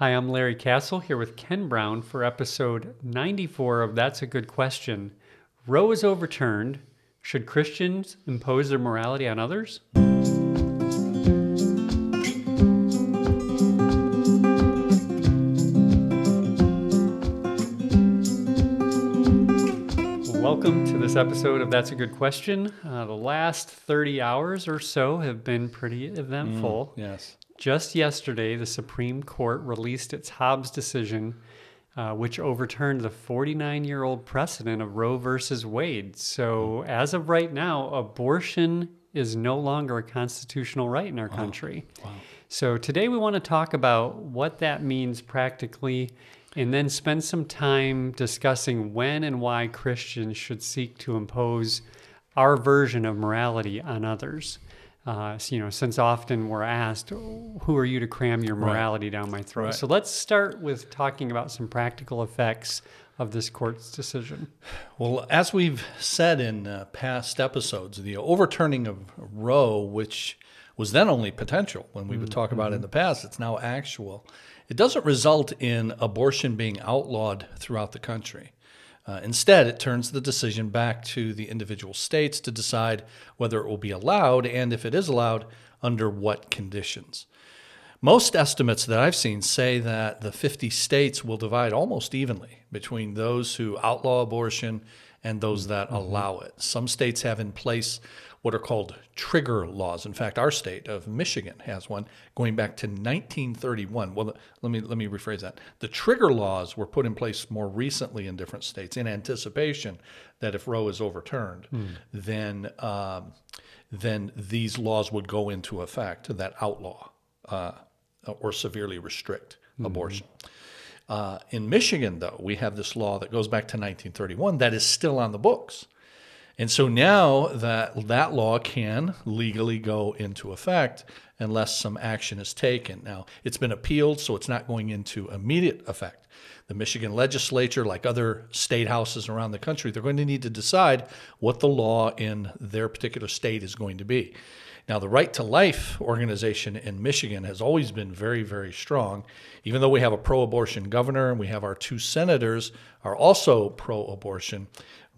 Hi, I'm Larry Castle here with Ken Brown for episode 94 of That's a Good Question. Roe is overturned. Should Christians impose their morality on others? Welcome to this episode of That's a Good Question. Uh, the last 30 hours or so have been pretty eventful. Yes. Just yesterday, the Supreme Court released its Dobbs decision, uh, which overturned the 49 year old precedent of Roe versus Wade. So, as of right now, abortion is no longer a constitutional right in our country. So, today we want to talk about what that means practically and then spend some time discussing when and why Christians should seek to impose our version of morality on others. Uh, so, you know, since often we're asked, "Who are you to cram your morality down my throat?" Right. So let's start with talking about some practical effects of this court's decision. Well, as we've said in uh, past episodes, the overturning of Roe, which was then only potential when we would talk about it in the past, it's now actual. It doesn't result in abortion being outlawed throughout the country. Uh, instead, it turns the decision back to the individual states to decide whether it will be allowed and, if it is allowed, under what conditions. Most estimates that I've seen say that the 50 states will divide almost evenly between those who outlaw abortion and those that allow it. Some states have in place what are called trigger laws. In fact, our state of Michigan has one going back to 1931. Well, let me let me rephrase that. The trigger laws were put in place more recently in different states in anticipation that if Roe is overturned, then um, then these laws would go into effect that outlaw uh, or severely restrict abortion. Uh, in Michigan, though, we have this law that goes back to 1931 that is still on the books. And so now that that law can legally go into effect unless some action is taken. Now, it's been appealed, so it's not going into immediate effect. The Michigan legislature, like other state houses around the country, they're going to need to decide what the law in their particular state is going to be. Now, the Right to Life organization in Michigan has always been very, very strong. Even though we have a pro abortion governor and we have our two senators are also pro abortion,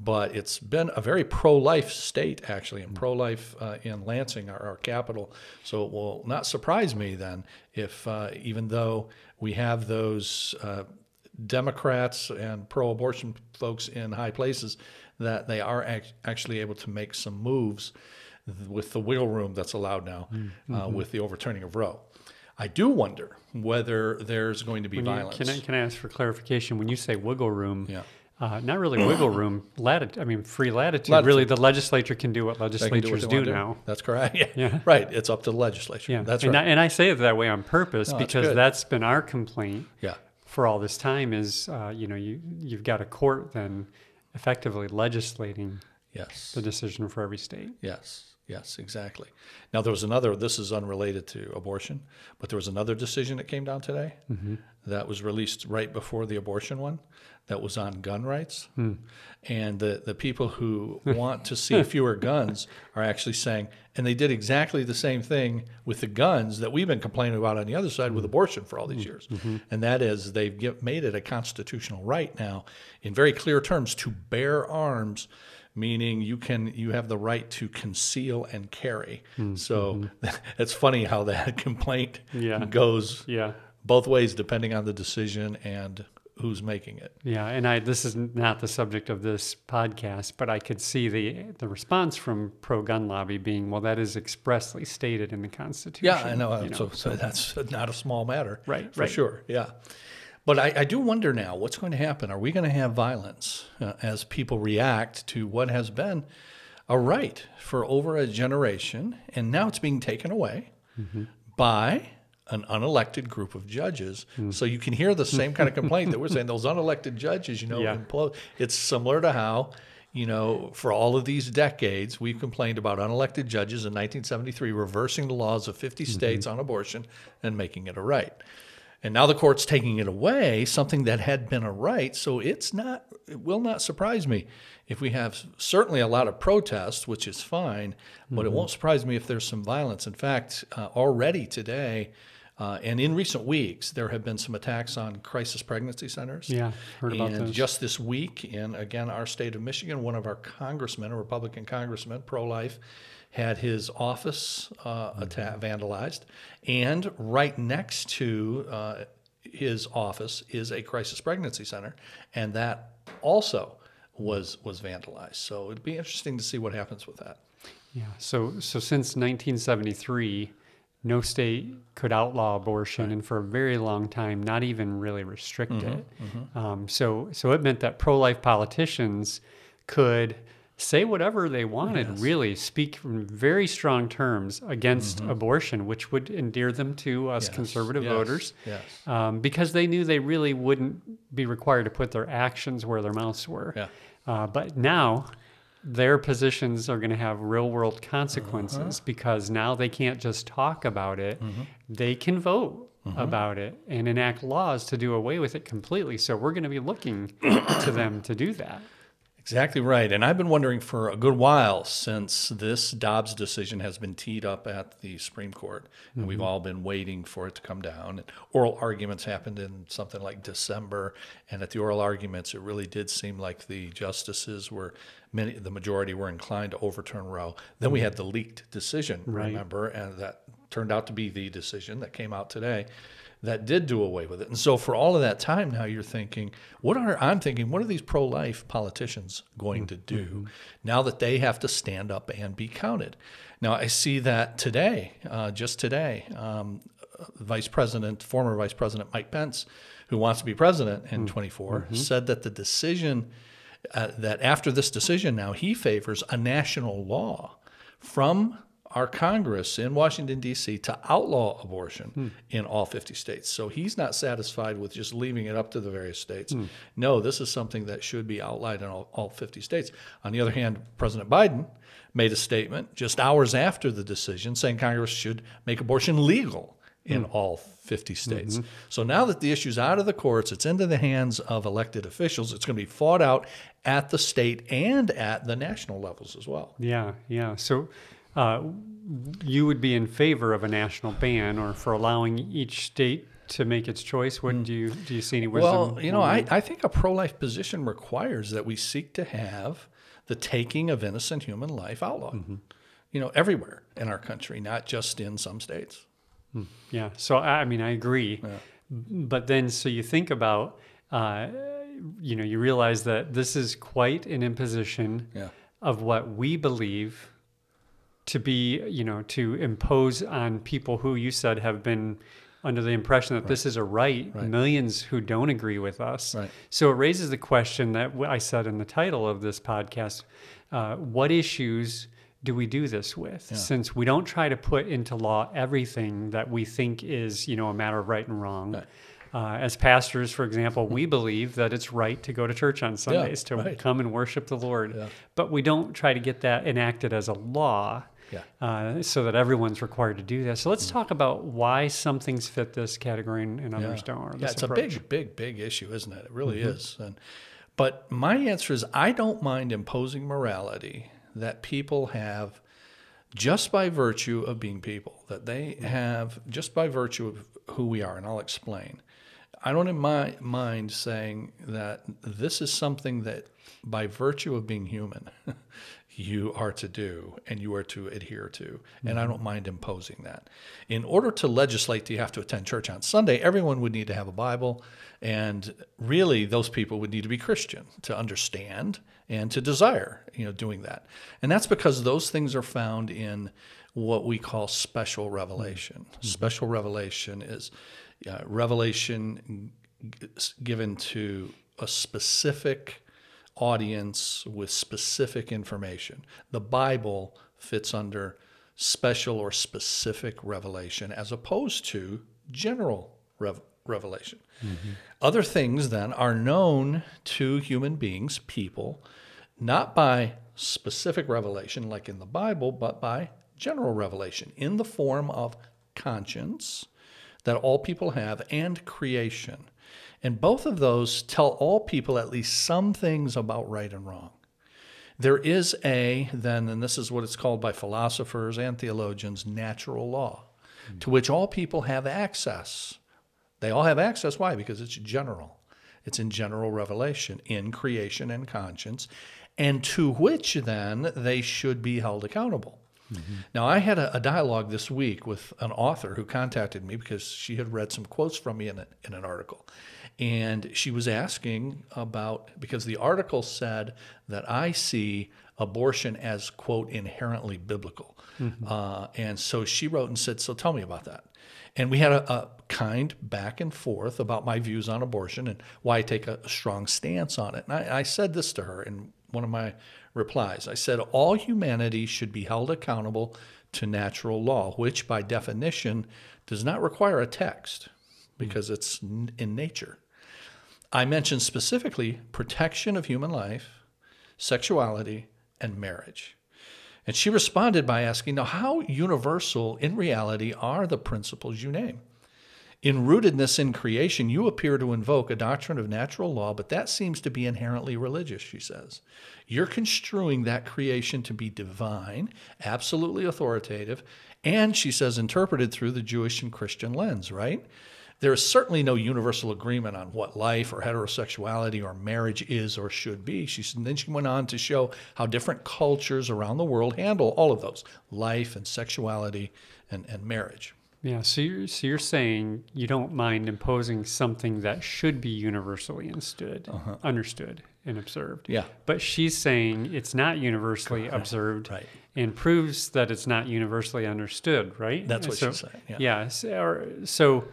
but it's been a very pro life state, actually, and pro life uh, in Lansing, our, our capital. So it will not surprise me then if, uh, even though we have those uh, Democrats and pro abortion folks in high places, that they are act- actually able to make some moves with the wiggle room that's allowed now uh, with the overturning of Roe. I do wonder whether there's going to be you- violence. can, I, can I ask for clarification? When you say wiggle room, Yeah. Uh, not really wiggle room, latitude. I mean, free latitude. Latitude. Really, the legislature can do what can do what legislatures do, now. That's correct. Yeah. Yeah. Right. It's up to the legislature. Yeah, That's and right. I, and I say it that way on purpose No, because good. that's been our complaint yeah. for all this time. Is uh, you know you you've got a court then effectively legislating Yes. the decision for every state. Yes. Yes, exactly. Now, there was another, this is unrelated to abortion, but there was another decision that came down today mm-hmm. that was released right before the abortion one that was on gun rights. Hmm. And the, the people who want to see fewer guns are actually saying, and they did exactly the same thing with the guns that we've been complaining about on the other side with hmm. abortion for all these hmm. years. Mm-hmm. And that is, they've give, made it a constitutional right now in very clear terms to bear arms meaning you can you have the right to conceal and carry. Mm, so mm-hmm. it's funny how that complaint Yeah. goes Yeah, both ways depending on the decision and who's making it. yeah, and I this is not the subject of this podcast, but I could see the the response from pro gun lobby being, well, that is expressly stated in the Constitution. Yeah, I know. so, so that's not a small matter, Right, For right. sure. Yeah. But I, I do wonder now what's going to happen. Are we going to have violence uh, as people react to what has been a right for over a generation, and now it's being taken away Mm-hmm. by an unelected group of judges. Hmm. So you can hear the same kind of complaint that we're saying. Those unelected judges, you know, Yeah. implode. It's similar to how, you know, for all of these decades, we've complained about unelected judges in 1973 reversing the laws of 50 Mm-hmm. states on abortion and making it a right. And now the court's taking it away, something that had been a right. So it's not, it will not surprise me if we have certainly a lot of protest, which is fine, but it won't surprise me if there's some violence. In fact, uh, already today, Uh, and in recent weeks, there have been some attacks on crisis pregnancy centers. Yeah, heard about and those. just this week, in again our state of Michigan, one of our congressmen, a Republican congressman, pro-life, had his office uh, atta- vandalized, and right next to uh, his office is a crisis pregnancy center, and that also was was vandalized. So it'd be interesting to see what happens with that. Yeah. So so since 1973, no state could outlaw abortion, and for a very long time, not even really restrict Mm-hmm, it. Um, so so it meant that pro-life politicians could say whatever they wanted, really speak in very strong terms against abortion, which would endear them to us Mm-hmm. Yes, conservative yes, voters. yes. Um, because they knew they really wouldn't be required to put their actions where their mouths were. Yeah. Uh, but now their positions are going to have real world Uh-huh. consequences because now they can't just talk about it, Mm-hmm. they can vote about it and enact laws to do away with it completely. So we're going to be looking to them to do that. Exactly right. And I've been wondering for a good while since this Dobbs decision has been teed up at the Supreme Court. And we've mm-hmm. all been waiting for it to come down. And oral arguments happened in something like December. And at the oral arguments, it really did seem like the justices were, many, the majority were inclined to overturn Roe. Then we mm-hmm. had the leaked decision, Right. remember? And that turned out to be the decision that came out today that did do away with it. And so for all of that time now you're thinking, what are I'm thinking, what are these pro-life politicians going to do now that they have to stand up and be counted? Now I see that today, uh, just today, um, Vice President, former Vice President Mike Pence, who wants to be president in 24, said that the decision uh, that after this decision now he favors a national law from our Congress in Washington, D.C., to outlaw abortion hmm. in all 50 states. So he's not satisfied with just leaving it up to the various states. Hmm. No, this is something that should be outlawed in all, all 50 states. On the other hand, President Biden made a statement just hours after the decision saying Congress should make abortion legal in hmm. all 50 states. Mm-hmm. So now that the issue's out of the courts, it's into the hands of elected officials, it's going to be fought out at the state and at the national levels as well. Yeah, yeah. So uh, you would be in favor of a national ban or for allowing each state to make its choice. What do you do? You see any wisdom? Hmm. Well, you know, I. I think a pro life position requires that we seek to have the taking of innocent human life outlawed, Mm-hmm. you know, everywhere in our country, not just in some states. Yeah. So I mean, I agree. But then, so you think about, uh, you know, you realize that this is quite an imposition Yeah. of what we believe to be, you know, to impose on people who you said have been under the impression that this is a right, millions who don't agree with us. Right. So it raises the question that I said in the title of this podcast uh, what issues do we do this with? Since we don't try to put into law everything that we think is, you know, a matter of right and wrong. Right. Uh, as pastors, for example, we believe that it's right to go to church on Sundays to right. come and worship the Lord, Yeah. but we don't try to get that enacted as a law Yeah. uh, so that everyone's required to do that. So let's talk about why some things fit this category and, and others don't. Or Yeah, it's approach. Mm-hmm. a big, big, big issue, isn't it? It really is. And, but my answer is I don't mind imposing morality that people have just by virtue of being people, that they Mm-hmm. have just by virtue of who we are. And I'll explain. I don't in my mind saying that this is something that by virtue of being human, you are to do and you are to adhere to. And I don't mind imposing that. In order to legislate, you have to attend church on Sunday. Everyone would need to have a Bible. And really, those people would need to be Christian to understand and to desire, you know, doing that. And that's because those things are found in what we call special revelation. Special revelation is uh, revelation g- given to a specific audience with specific information. The Bible fits under special or specific revelation as opposed to general rev- revelation. Mm-hmm. Other things then are known to human beings, people, not by specific revelation like in the Bible, but by general revelation in the form of conscience that all people have and creation. And both of those tell all people at least some things about right and wrong. There is a, then, and this is what it's called by philosophers and theologians, natural law. to which all people have access. They all have access. Why? Because it's general. It's in general revelation, in creation and conscience, and to which then they should be held accountable. Mm-hmm. Now, I had a, a, dialogue this week with an author who contacted me because she had read some quotes from me in, a, in an article. And she was asking about, because the article said that I see abortion as, quote, inherently biblical. Mm-hmm. Uh, and so she wrote and said, So tell me about that. And we had a, a, kind back and forth about my views on abortion and why I take a, a strong stance on it. And I, I said this to her in one of my replies. I said, All humanity should be held accountable to natural law, which by definition does not require a text because it's in nature. I mentioned specifically protection of human life, sexuality, and marriage. And she responded by asking, Now, how universal in reality are the principles you name? In rootedness in creation, you appear to invoke a doctrine of natural law, but that seems to be inherently religious, she says. You're construing that creation to be divine, absolutely authoritative, and she says interpreted through the Jewish and Christian lens, right? There is certainly no universal agreement on what life or heterosexuality or marriage is or should be. She said, then she went on to show how different cultures around the world handle all of those life and sexuality and, and marriage. Yeah, so you're, so you're saying you don't mind imposing something that should be universally understood, uh-huh. understood and observed. Yeah. But she's saying it's not universally Correct. observed right. and proves that it's not universally understood, right? That's what so, she's saying. Yeah. yeah so, so,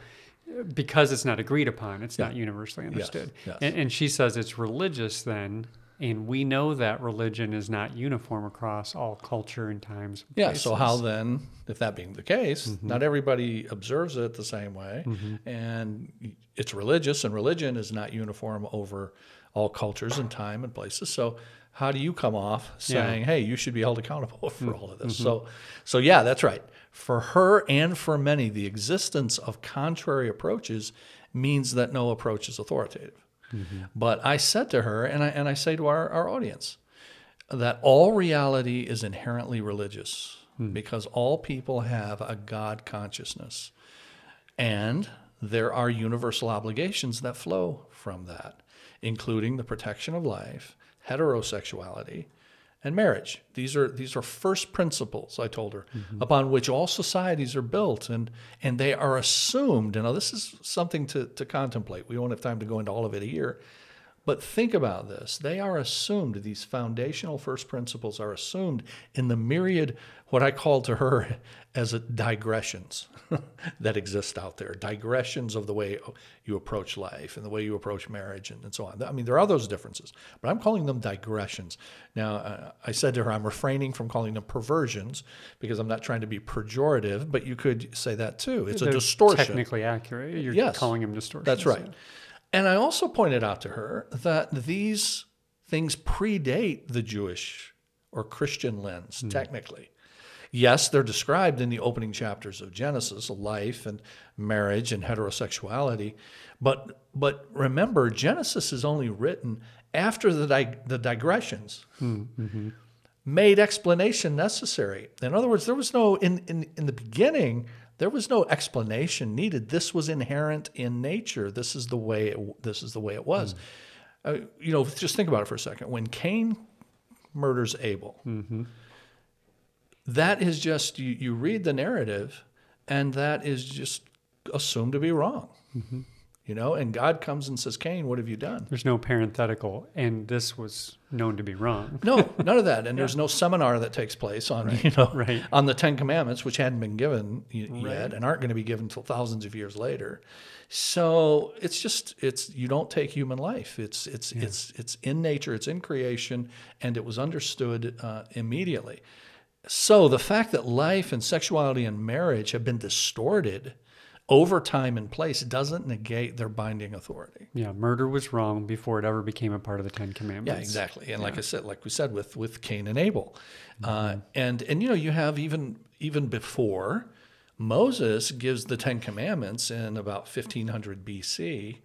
because it's not agreed upon, it's yeah. not universally understood. Yes. Yes. And, and she says it's religious then and we know that religion is not uniform across all culture and times. And yeah. So how then, if that being the case, mm-hmm. not everybody observes it the same way, mm-hmm. and it's religious, and religion is not uniform over all cultures and time and places. So how do you come off saying, yeah. "Hey, you should be held accountable for all of this"? Mm-hmm. So, so yeah, that's right. For her and for many, the existence of contrary approaches means that no approach is authoritative. Mm-hmm. But I said to her, and I, and I say to our, our audience, that all reality is inherently religious mm. because all people have a God consciousness. And there are universal obligations that flow from that, including the protection of life, heterosexuality, and marriage. These are these are first principles, I told her, mm-hmm. upon which all societies are built and and they are assumed. And now this is something to, to contemplate. We won't have time to go into all of it here. But think about this. They are assumed, these foundational first principles are assumed in the myriad, what I call to her as digressions that exist out there, digressions of the way you approach life and the way you approach marriage and, and so on. I mean, there are those differences, but I'm calling them digressions. Now, uh, I said to her, I'm refraining from calling them perversions because I'm not trying to be pejorative, but you could say that too. It's They're a distortion. Technically accurate. You're yes, calling them distortions. That's right. And I also pointed out to her that these things predate the Jewish or Christian lens, mm. technically. Yes, they're described in the opening chapters of Genesis, life and marriage and heterosexuality, but but remember, Genesis is only written after the dig- the digressions hmm, mm-hmm. made explanation necessary. In other words, there was no in, in in the beginning there was no explanation needed. This was inherent in nature. This is the way it, this is the way it was. Mm. Uh, you know, just think about it for a second. When Cain murders Abel, mm-hmm. that is just you, you read the narrative, and that is just assumed to be wrong. Mm-hmm you know and god comes and says cain what have you done there's no parenthetical and this was known to be wrong no none of that and yeah. there's no seminar that takes place on right. you know right. on the ten commandments which hadn't been given yet right. and aren't going to be given until thousands of years later so it's just it's you don't take human life it's it's yeah. it's it's in nature it's in creation and it was understood uh, immediately so the fact that life and sexuality and marriage have been distorted over time and place doesn't negate their binding authority. Yeah, murder was wrong before it ever became a part of the Ten Commandments. Yeah, exactly. And yeah. like I said, like we said with with Cain and Abel, uh, mm-hmm. uh, and and you know you have even even before Moses gives the Ten Commandments in about 1500 BC.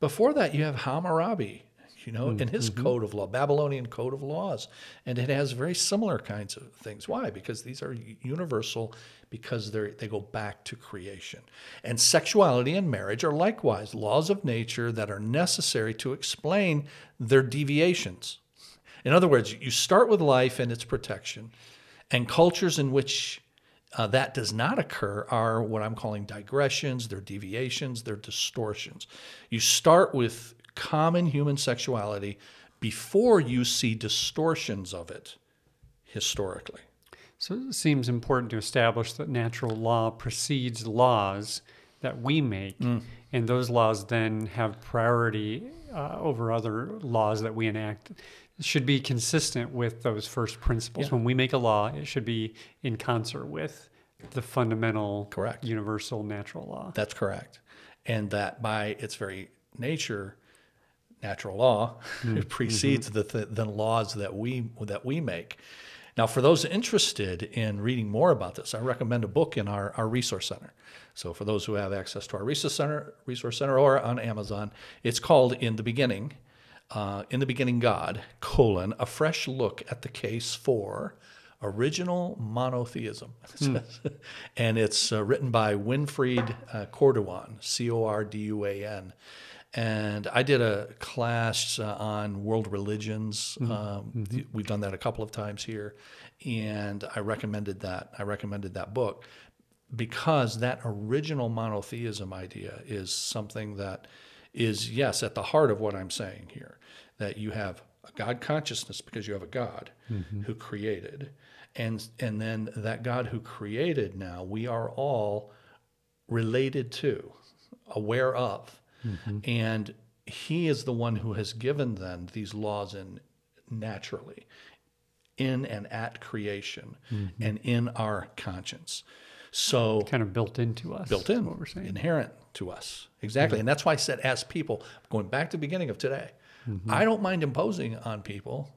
Before that, you have Hammurabi, you know, in his code of law, Babylonian code of laws. And it has very similar kinds of things. Why? Because these are universal because they go back to creation. And sexuality and marriage are likewise laws of nature that are necessary to explain their deviations. In other words, you start with life and its protection, and cultures in which uh, that does not occur are what I'm calling digressions, they're deviations, they're distortions. You start with common human sexuality before you see distortions of it historically. So it seems important to establish that natural law precedes laws that we make, Mm. and those laws then have priority uh, over other laws that we enact. It should be consistent with those first principles. Yeah. When we make a law, it should be in concert with the fundamental, Correct. universal natural law. That's correct. And that by its very nature, natural law precedes the, th- the laws that we that we make. Now, for those interested in reading more about this, I recommend a book in our, our resource center. So, for those who have access to our resource center, resource center, or on Amazon, it's called "In the Beginning." Uh, in the beginning, God: colon a fresh look at the case for original monotheism, says. and it's uh, written by Winfried uh, Corduan, C-O-R-D-U-A-N. And I did a class uh, on world religions. Um, th- We've done that a couple of times here, and I recommended that. I recommended that book because that original monotheism idea is something that is yes at the heart of what I'm saying here. That you have a God consciousness because you have a God who created, and and then that God who created now we are all related to, aware of. Mm-hmm. And he is the one who has given then these laws in naturally in and at creation mm-hmm. and in our conscience. So Kind of built into us. built in, What we're saying. inherent to us. Exactly. And that's why I said, as people, going back to the beginning of today, mm-hmm. I don't mind imposing on people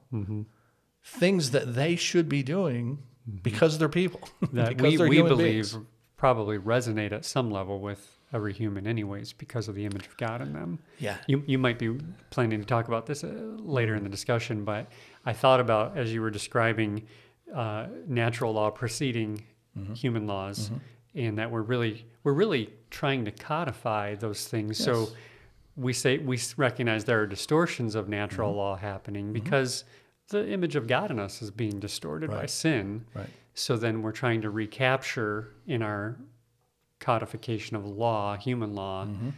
things that they should be doing because they're people. that because we, we believe beings. probably resonate at some level with every human anyways because of the image of god in them Yeah. you, you might be planning to talk about this uh, later in the discussion but i thought about as you were describing uh, natural law preceding Mm-hmm. human laws and that we're really we're really trying to codify those things so we say we recognize there are distortions of natural Mm-hmm. law happening because the image of god in us is being distorted by sin Right. so then we're trying to recapture in our codification of law, human law, Mm-hmm.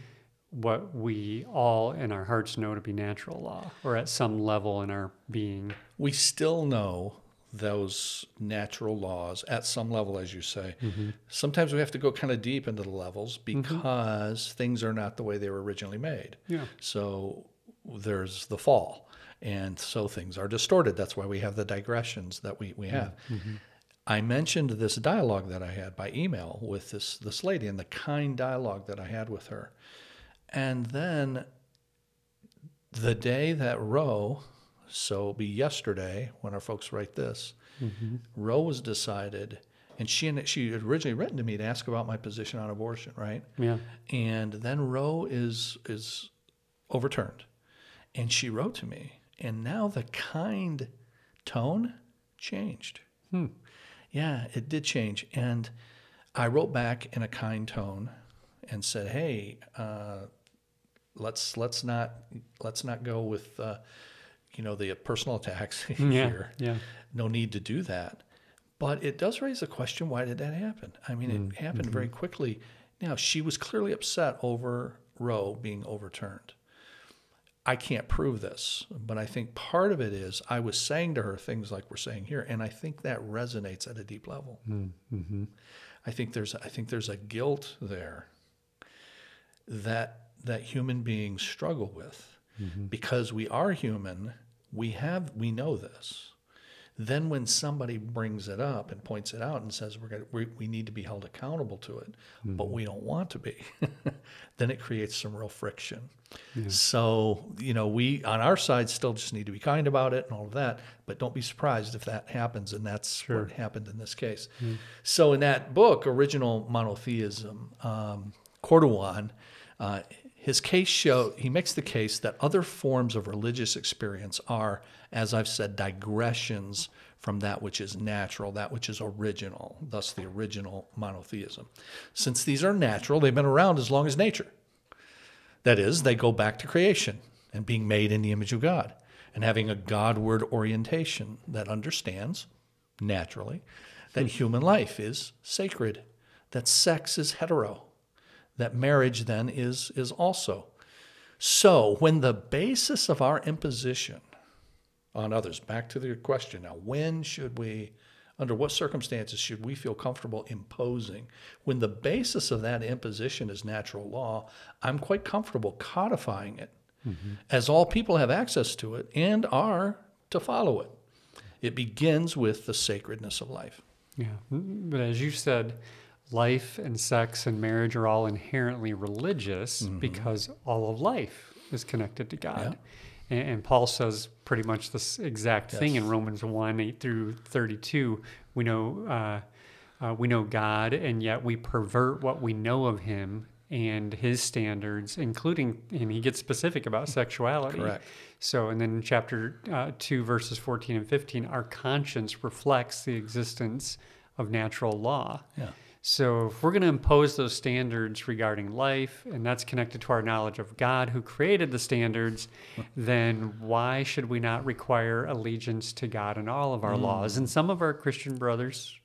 what we all in our hearts know to be natural law, or at some level in our being. We still know those natural laws at some level, as you say. Mm-hmm. Sometimes we have to go kind of deep into the levels because things are not the way they were originally made. Yeah. So there's the fall. And so things are distorted. That's why we have the digressions that we, we have. I mentioned this dialogue that I had by email with this, this lady and the kind dialogue that I had with her. And then the day that Roe, so it'll be yesterday when our folks write this, mm-hmm. Roe was decided, and she and she had originally written to me to ask about my position on abortion, right? Yeah. and then Roe is is overturned, and she wrote to me, and now the kind tone changed. Hmm. Yeah, it did change, and I wrote back in a kind tone and said, "Hey, uh, let's let's not let's not go with uh, you know the personal attacks Yeah. here. Yeah. No need to do that." But it does raise the question: Why did that happen? I mean, it happened very quickly. Now she was clearly upset over Roe being overturned. I can't prove this, but I think part of it is I was saying to her things like we're saying here, and I think that resonates at a deep level. Mm-hmm. I think there's I think there's a guilt there that that human beings struggle with mm-hmm. because we are human. We have we know this. Then when somebody brings it up and points it out and says we're gonna, we, we need to be held accountable to it, but we don't want to be, then it creates some real friction. So you know we on our side still just need to be kind about it and all of that, but don't be surprised if that happens, and that's what happened in this case. So in that book, original monotheism, um, Corduan, uh, his case show he makes the case that other forms of religious experience are, as I've said, digressions from that which is natural, that which is original, thus the original monotheism. Since these are natural, they've been around as long as nature. That is, they go back to creation and being made in the image of God and having a Godward orientation that understands, naturally, that hmm. human life is sacred, that sex is hetero, that marriage then is, is also. So, when the basis of our imposition on others, back to the question now, when should we, under what circumstances should we feel comfortable imposing? When the basis of that imposition is natural law, I'm quite comfortable codifying it mm-hmm. as all people have access to it and are to follow it. It begins with the sacredness of life. Yeah. But as you said, life and sex and marriage are all inherently religious because all of life is connected to God. And, and Paul says pretty much this exact thing in Romans 1 8 through 32. We know, uh, uh, we know God, and yet we pervert what we know of Him and His standards, including, and he gets specific about sexuality. Correct. So, and then in chapter uh, 2, verses 14 and 15, our conscience reflects the existence of natural law. Yeah. So, if we're going to impose those standards regarding life, and that's connected to our knowledge of God who created the standards, then why should we not require allegiance to God in all of our mm. laws? And some of our Christian brothers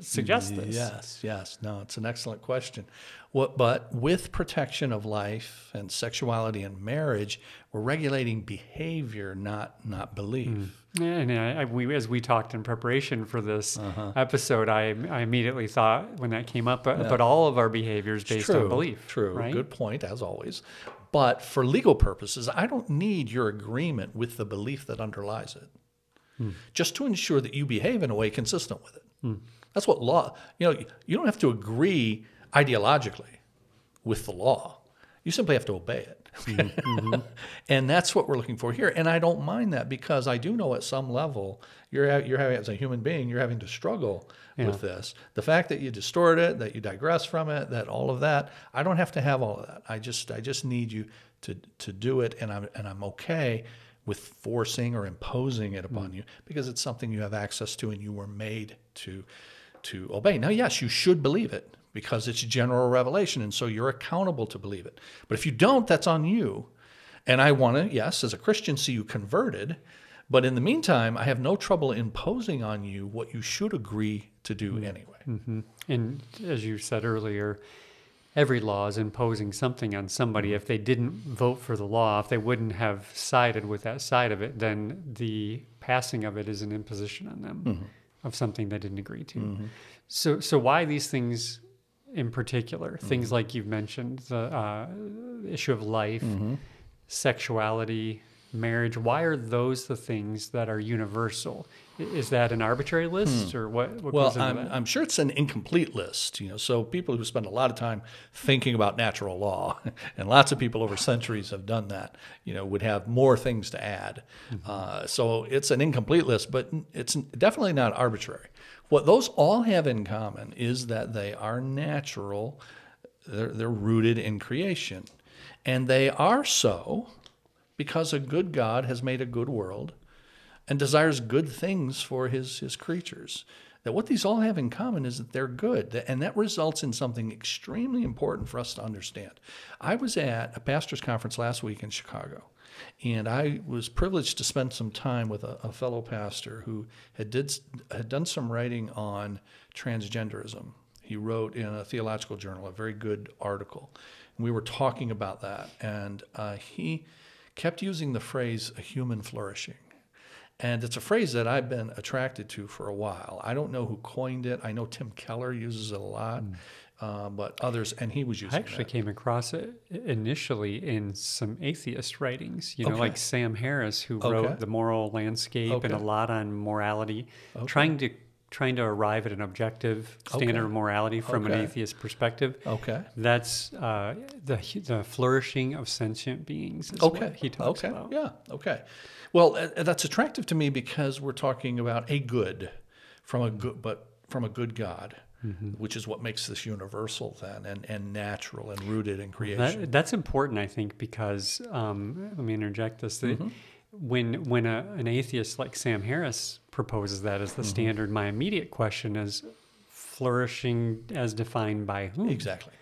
suggest this. Yes, yes. No, it's an excellent question. What, but with protection of life and sexuality and marriage, we're regulating behavior, not not belief. And I, I, we, as we talked in preparation for this Uh-huh. episode, I, I immediately thought when that came up, but, but all of our behavior is based true, on belief. True. Right? Good point, as always. But for legal purposes, I don't need your agreement with the belief that underlies it, Hmm. just to ensure that you behave in a way consistent with it. That's what law. You know, you don't have to agree ideologically with the law. You simply have to obey it. Mm-hmm. and that's what we're looking for here. And I don't mind that because I do know at some level you're you're having as a human being you're having to struggle with this. The fact that you distort it, that you digress from it, that all of that, I don't have to have all of that. I just I just need you to to do it, and I'm and I'm okay with forcing or imposing it upon you because it's something you have access to and you were made to to obey. Now, yes, you should believe it because it's general revelation, and so you're accountable to believe it. But if you don't, that's on you. And I want to, yes, as a Christian, see you converted. But in the meantime, I have no trouble imposing on you what you should agree to do anyway. And as you said earlier, every law is imposing something on somebody. Mm-hmm. If they didn't vote for the law, if they wouldn't have sided with that side of it, then the passing of it is an imposition on them Mm-hmm. of something they didn't agree to. So, so why these things in particular? Things Mm-hmm. like you've mentioned, the uh, issue of life, Mm-hmm. sexuality, marriage. Why are those the things that are universal? Is that an arbitrary list, or what? what Hmm. Well, goes into I'm? I'm sure it's an incomplete list, you know. So people who spend a lot of time thinking about natural law, and lots of people over centuries have done that, you know, would have more things to add. Uh, so it's an incomplete list, but it's definitely not arbitrary. What those all have in common is that they are natural. They're, they're rooted in creation, and they are so because a good God has made a good world and desires good things for his, his creatures. That what these all have in common is that they're good. And that results in something extremely important for us to understand. I was at a pastor's conference last week in Chicago, and I was privileged to spend some time with a, a fellow pastor who had, did, had done some writing on transgenderism. He wrote in a theological journal a very good article. And we were talking about that, and uh, he kept using the phrase a human flourishing. And it's a phrase that I've been attracted to for a while. I don't know who coined it. I know Tim Keller uses it a lot, uh, but others, and he was using I actually that. came across it initially in some atheist writings, you know, Okay. like Sam Harris, who Okay. wrote The Moral Landscape and a lot on morality, trying to trying to arrive at an objective standard Okay. of morality from an atheist perspective. Okay. That's uh, the the flourishing of sentient beings. Is Okay. he talks okay. about. Yeah. Okay. Well, uh, that's attractive to me because we're talking about a good from a good, but from a good God. Which is what makes this universal then and, and natural and rooted in creation. That, that's important, I think, because um, let me interject this. The, When when a, an atheist like Sam Harris proposes that as the standard, my immediate question is flourishing as defined by whom? exactly.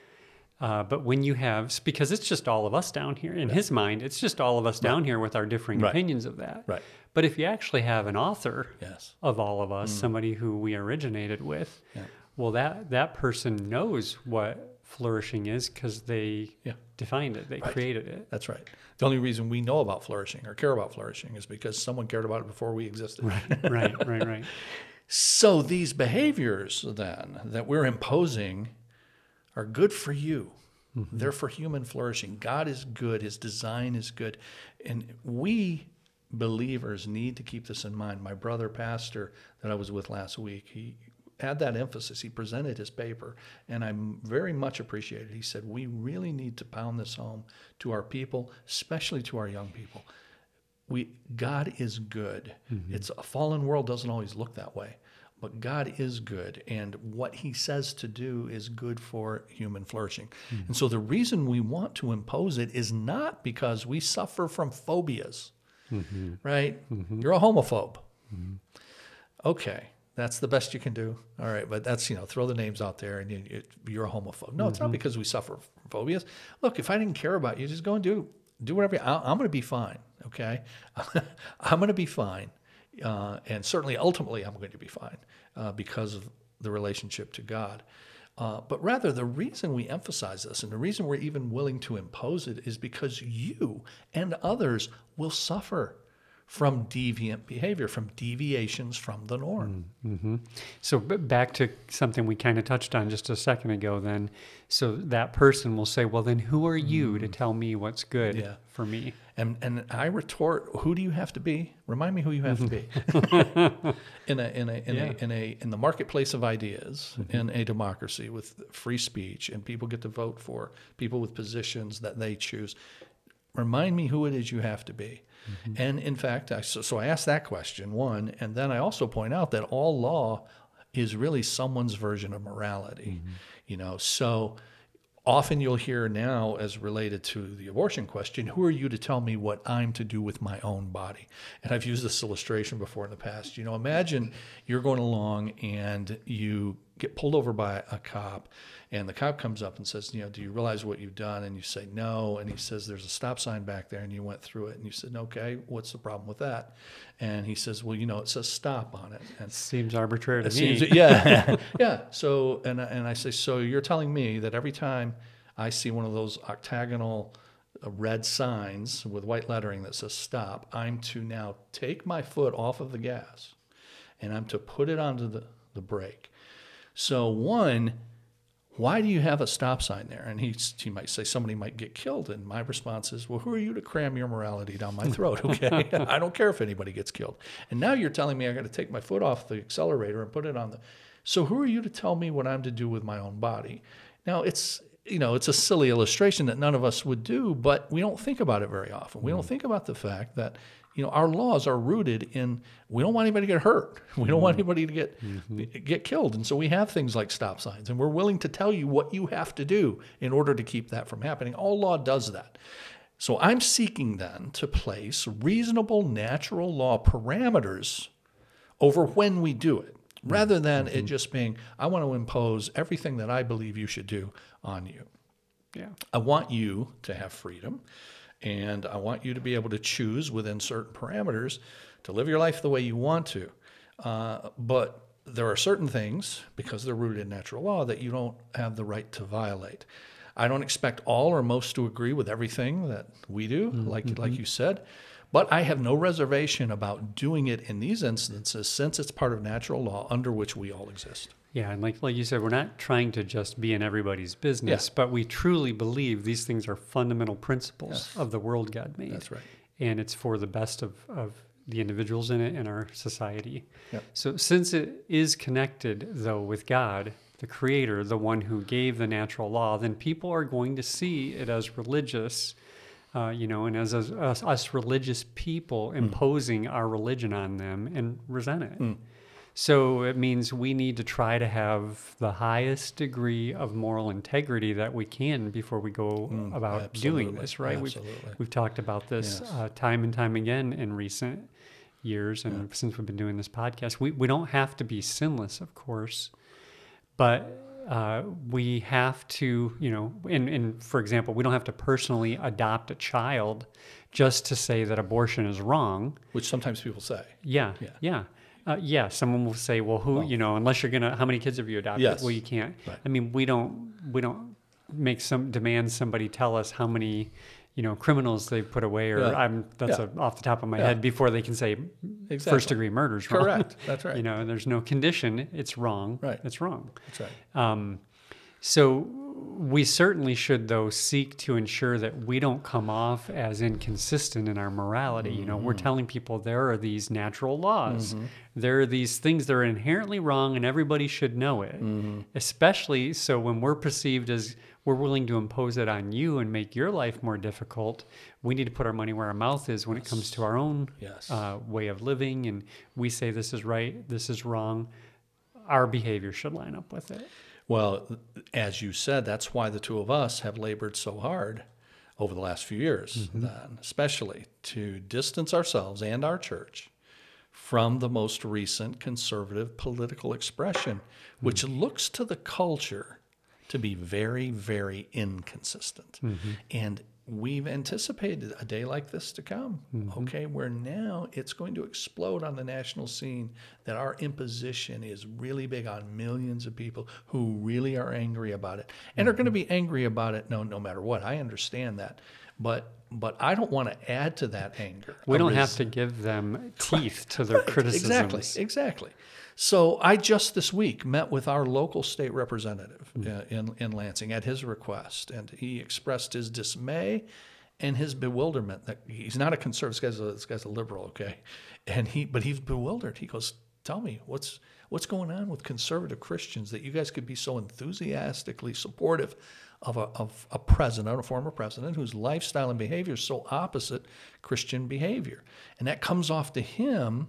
Uh, but when you have, because it's just all of us down here, in his mind, it's just all of us down here with our differing Right. opinions of that. Right. But if you actually have an author Yes. of all of us, somebody who we originated with, Yeah. Well, that that person knows what flourishing is because they Yeah. defined it, they Right. created it. That's right. The only reason we know about flourishing or care about flourishing is because someone cared about it before we existed. right, right, right. Right. So these behaviors then that we're imposing are good for you. Mm-hmm. They're for human flourishing. God is good, his design is good. And we believers need to keep this in mind. My brother pastor that I was with last week, he had that emphasis. He presented his paper and I very much appreciated. He said, "We really need to pound this home to our people, especially to our young people." we God is good. Mm-hmm. It's a fallen world doesn't always look that way, but God is good, and what He says to do is good for human flourishing. Mm-hmm. And so the reason we want to impose it is not because we suffer from phobias, mm-hmm. right? You're a homophobe. Okay. That's the best you can do. All right, but that's you know throw the names out there and you, you're a homophobe. No, it's not because we suffer from phobias. Look, if I didn't care about you, just go and do do whatever. You, I, I'm going to be fine. Okay, I'm going to be fine, uh, and certainly ultimately I'm going to be fine uh, because of the relationship to God. Uh, but rather, the reason we emphasize this and the reason we're even willing to impose it is because you and others will suffer from deviant behavior, from deviations from the norm. Mm, mm-hmm. So back to something we kind of touched on just a second ago. Then, so that person will say, "Well, then who are you to mm. tell me what's good Yeah. for me?" And and I retort, who do you have to be? Remind me who you have to be. in a in a in Yeah. a in a in the marketplace of ideas, mm-hmm. in a democracy with free speech and people get to vote for people with positions that they choose. Remind me who it is you have to be. Mm-hmm. And in fact, I, so, so I ask that question, one, and then I also point out that all law is really someone's version of morality. Mm-hmm. You know, so often you'll hear now as related to the abortion question who are you to tell me what i'm to do with my own body? And i've used this illustration before in the past. You know imagine you're going along and you get pulled over by a cop and the cop comes up and says you know do you realize what you've done and you say no and he says there's a stop sign back there and you went through it and you said okay what's the problem with that and he says well you know it says stop on it and Seems arbitrary to it me. seems, yeah, yeah. So, and I- and I say, so you're telling me that every time I see one of those octagonal uh, red signs with white lettering that says stop, I'm to now take my foot off of the gas, and I'm to put it onto the the brake. So one, why do you have a stop sign there? And he, he might say somebody might get killed. And my response is, well, who are you to cram your morality down my throat? Okay. I don't care if anybody gets killed. And now you're telling me I got to take my foot off the accelerator and put it on the. So who are you to tell me what I'm to do with my own body? Now it's, you know, it's a silly illustration that none of us would do, but we don't think about it very often. We don't mm. think about the fact that, you know, our laws are rooted in we don't want anybody to get hurt. We don't want mm-hmm. anybody to get mm-hmm. get killed. And so we have things like stop signs and we're willing to tell you what you have to do in order to keep that from happening. All law does that. So I'm seeking then to place reasonable natural law parameters over when we do it mm-hmm. rather than it just being I want to impose everything that I believe you should do on you. yeah. I want you to have freedom and I want you to be able to choose within certain parameters to live your life the way you want to. Uh, but there are certain things, because they're rooted in natural law, that you don't have the right to violate. I don't expect all or most to agree with everything that we do, like, like you said, but I have no reservation about doing it in these instances since it's part of natural law under which we all exist. Yeah, and like like you said, we're not trying to just be in everybody's business, but we truly believe these things are fundamental principles of the world God made. That's right. And it's for the best of, of the individuals in it and our society. Yep. So since it is connected though with God, the creator, the one who gave the natural law, then people are going to see it as religious. Uh, you know, and as, as us, us religious people imposing our religion on them and resent it. So it means we need to try to have the highest degree of moral integrity that we can before we go about doing this, right? We've, absolutely. we've talked about this Yes. uh, time and time again in recent years and since we've been doing this podcast. We, we don't have to be sinless, of course, but uh, we have to, you know, and, and for example, we don't have to personally adopt a child just to say that abortion is wrong. Which sometimes people say. Yeah, Yeah. yeah, uh, yeah. Someone will say, "Well, who? You know, unless you're gonna, how many kids have you adopted? Yes. Well, you can't. Right. I mean, we don't, we don't make some demand somebody tell us how many, you know, criminals they've put away, or Yeah. I'm that's Yeah. a, off the top of my Yeah. head before they can say Exactly. first degree murder's wrong. Correct. That's right. you know, there's no condition. It's wrong. Right. It's wrong. That's right. Um, so we certainly should, though, seek to ensure that we don't come off as inconsistent in our morality. You know, we're mm-hmm. telling people there are these natural laws, mm-hmm. there are these things that are inherently wrong, and everybody should know it. Mm-hmm. Especially so when we're perceived as we're willing to impose it on you and make your life more difficult. We need to put our money where our mouth is when it comes to our own Yes. uh, way of living, and we say this is right, this is wrong. Our behavior should line up with it. Well, as you said, that's why the two of us have labored so hard over the last few years, then, especially to distance ourselves and our church from the most recent conservative political expression, hmm. which looks to the culture to be very, very inconsistent. Mm-hmm. And we've anticipated a day like this to come, mm-hmm. okay, where now it's going to explode on the national scene that our imposition is really big on millions of people who really are angry about it and are mm-hmm. going to be angry about it no no matter what. I understand that. But but I don't want to add to that anger. We don't have to give them teeth to their criticisms. Exactly, exactly. So I just this week met with our local state representative uh, in, in Lansing at his request, and he expressed his dismay and his bewilderment that he's not a conservative. This guy's a, this guy's a liberal, okay, and he but he's bewildered. He goes, "Tell me what's what's going on with conservative Christians that you guys could be so enthusiastically supportive." Of a, of a president, a former president, whose lifestyle and behavior is so opposite Christian behavior. And that comes off to him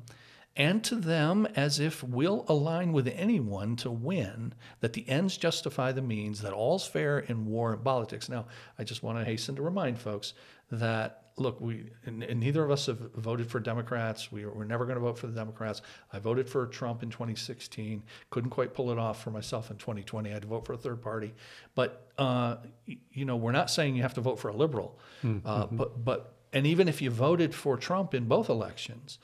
and to them as if we'll align with anyone to win, that the ends justify the means, that all's fair in war and politics. Now, I just want to hasten to remind folks that look, we and, and neither of us have voted for Democrats. We, we're never going to vote for the Democrats. I voted for Trump in 2016. Couldn't quite pull it off for myself in 2020. I had to vote for a third party. But uh, you know, we're not saying you have to vote for a liberal. Uh, but but and even if you voted for Trump in both elections,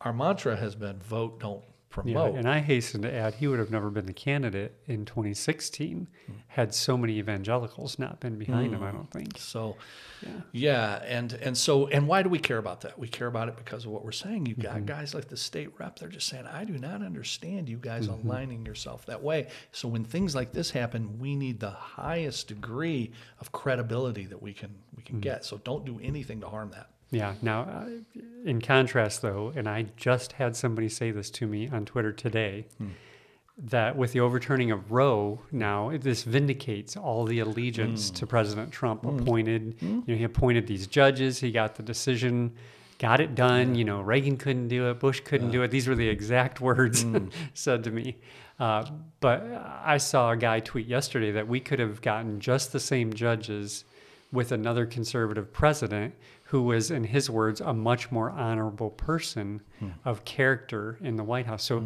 our mantra has been vote, don't promote. Yeah, and I hasten to add, he would have never been the candidate in 2016 had so many evangelicals not been behind him. I don't think. so, Yeah. yeah, and and so and why do we care about that? We care about it because of what we're saying. You've got Mm-hmm. guys like the state rep; they're just saying, "I do not understand you guys Mm-hmm. aligning yourself that way." So when things like this happen, we need the highest degree of credibility that we can we Mm. can get. So don't do anything to harm that. Yeah. Now, uh, in contrast, though, and I just had somebody say this to me on Twitter today, hmm. that with the overturning of Roe, now this vindicates all the allegiance hmm. to President Trump. Hmm. Appointed, you know, he appointed these judges. He got the decision, got it done. You know, Reagan couldn't do it, Bush couldn't do it. These were the exact words said to me. Uh, but I saw a guy tweet yesterday that we could have gotten just the same judges with another conservative president who was, in his words, a much more honorable person of character in the White House. So,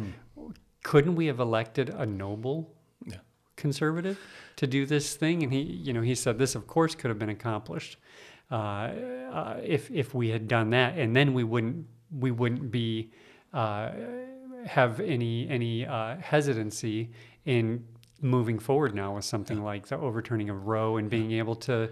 couldn't we have elected a noble Yeah. conservative to do this thing? And he, you know, he said this, of course, could have been accomplished uh, uh, if if we had done that, and then we wouldn't we wouldn't be uh, have any any uh, hesitancy in moving forward now with something like the overturning of Roe and being able to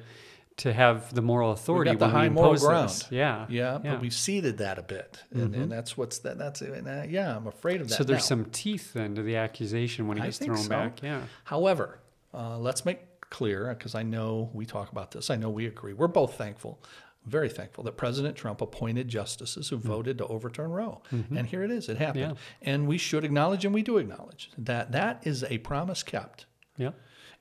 to have the moral authority got the high moral ground. this. Yeah, Yeah, but we've ceded that a bit, and, and that's what's that. That's uh, yeah, I'm afraid of that. so there's now. some teeth then to the accusation when he gets thrown so. back. Yeah. However, uh, let's make clear because I know we talk about this. I know we agree. We're both thankful, very thankful that President Trump appointed justices who voted to overturn Roe. And here it is. It happened. And we should acknowledge, and we do acknowledge that that is a promise kept. Yeah.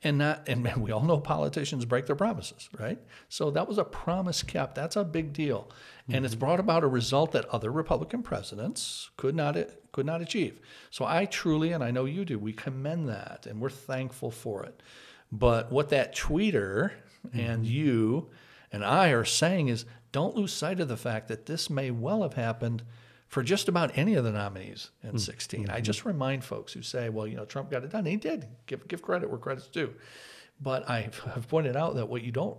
And not and we all know politicians break their promises right so that was a promise kept that's a big deal mm-hmm. and it's mm-hmm. brought about a result that other republican presidents could not could not achieve so i truly and i know you do we commend that and we're thankful for it but what that tweeter mm-hmm. and you and i are saying is don't lose sight of the fact that this may well have happened for just about any of the nominees in mm-hmm. 16. I just remind folks who say, well, you know, Trump got it done. He did. Give, give credit where credit's due. But I have pointed out that what you don't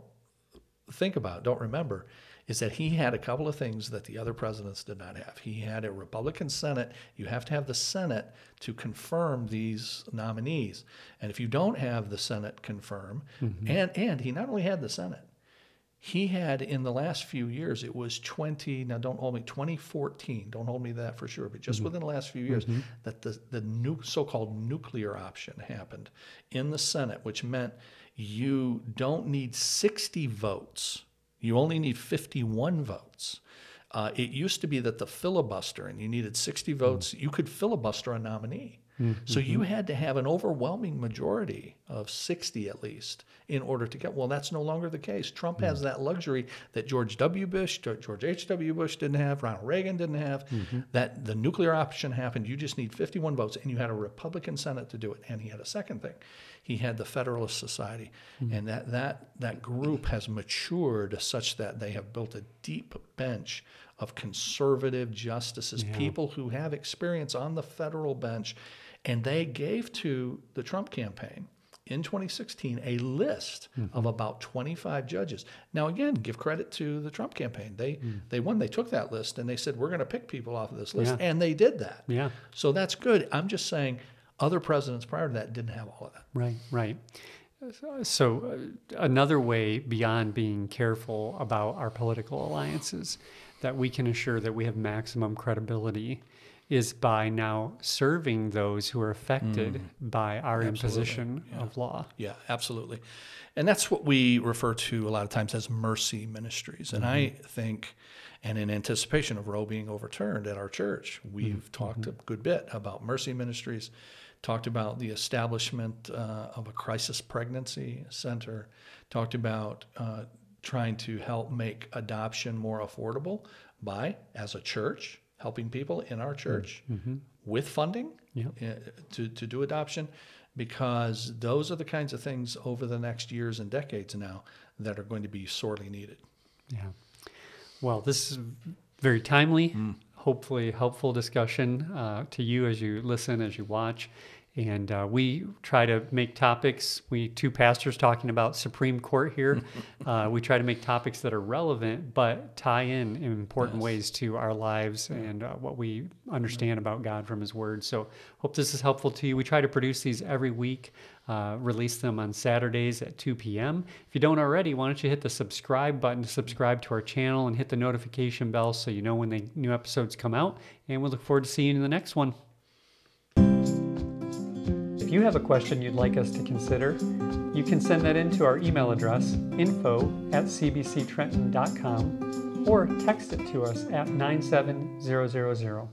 think about, don't remember, is that he had a couple of things that the other presidents did not have. He had a Republican Senate. You have to have the Senate to confirm these nominees. And if you don't have the Senate confirm, mm-hmm. and, and he not only had the Senate, he had in the last few years it was 20 now don't hold me 2014 don't hold me that for sure but just mm-hmm. within the last few years mm-hmm. that the, the new so-called nuclear option happened in the senate which meant you don't need 60 votes you only need 51 votes uh, it used to be that the filibuster and you needed 60 votes mm-hmm. you could filibuster a nominee Mm-hmm. So you had to have an overwhelming majority of 60 at least in order to get. Well, that's no longer the case. Trump mm-hmm. has that luxury that George W. Bush, George H.W. Bush didn't have, Ronald Reagan didn't have. Mm-hmm. That the nuclear option happened. You just need 51 votes, and you had a Republican Senate to do it. And he had a second thing. He had the Federalist Society, mm-hmm. and that that that group has matured such that they have built a deep bench of conservative justices, yeah. people who have experience on the federal bench and they gave to the Trump campaign in 2016 a list mm-hmm. of about 25 judges. Now, again, give credit to the Trump campaign. They mm. they won. They took that list and they said we're going to pick people off of this list, yeah. and they did that. Yeah. So that's good. I'm just saying, other presidents prior to that didn't have all of that. Right. Right. So, uh, another way beyond being careful about our political alliances that we can assure that we have maximum credibility is by now serving those who are affected mm. by our absolutely. imposition yeah. of law. Yeah, absolutely. And that's what we refer to a lot of times as mercy ministries. And mm-hmm. I think, and in anticipation of Roe being overturned at our church, we've mm-hmm. talked a good bit about mercy ministries, talked about the establishment uh, of a crisis pregnancy center, talked about uh, trying to help make adoption more affordable by, as a church, helping people in our church mm-hmm. with funding uh, to, to do adoption because those are the kinds of things over the next years and decades now that are going to be sorely needed. Yeah. Well, this is very timely, mm. hopefully helpful discussion uh, to you as you listen, as you watch. And uh, we try to make topics. We two pastors talking about Supreme Court here. uh, we try to make topics that are relevant, but tie in in important yes. ways to our lives and uh, what we understand about God from His Word. So, hope this is helpful to you. We try to produce these every week. Uh, release them on Saturdays at 2 p.m. If you don't already, why don't you hit the subscribe button to subscribe to our channel and hit the notification bell so you know when the new episodes come out. And we look forward to seeing you in the next one. If you have a question you'd like us to consider, you can send that in to our email address, info at cbctrenton.com, or text it to us at 97000.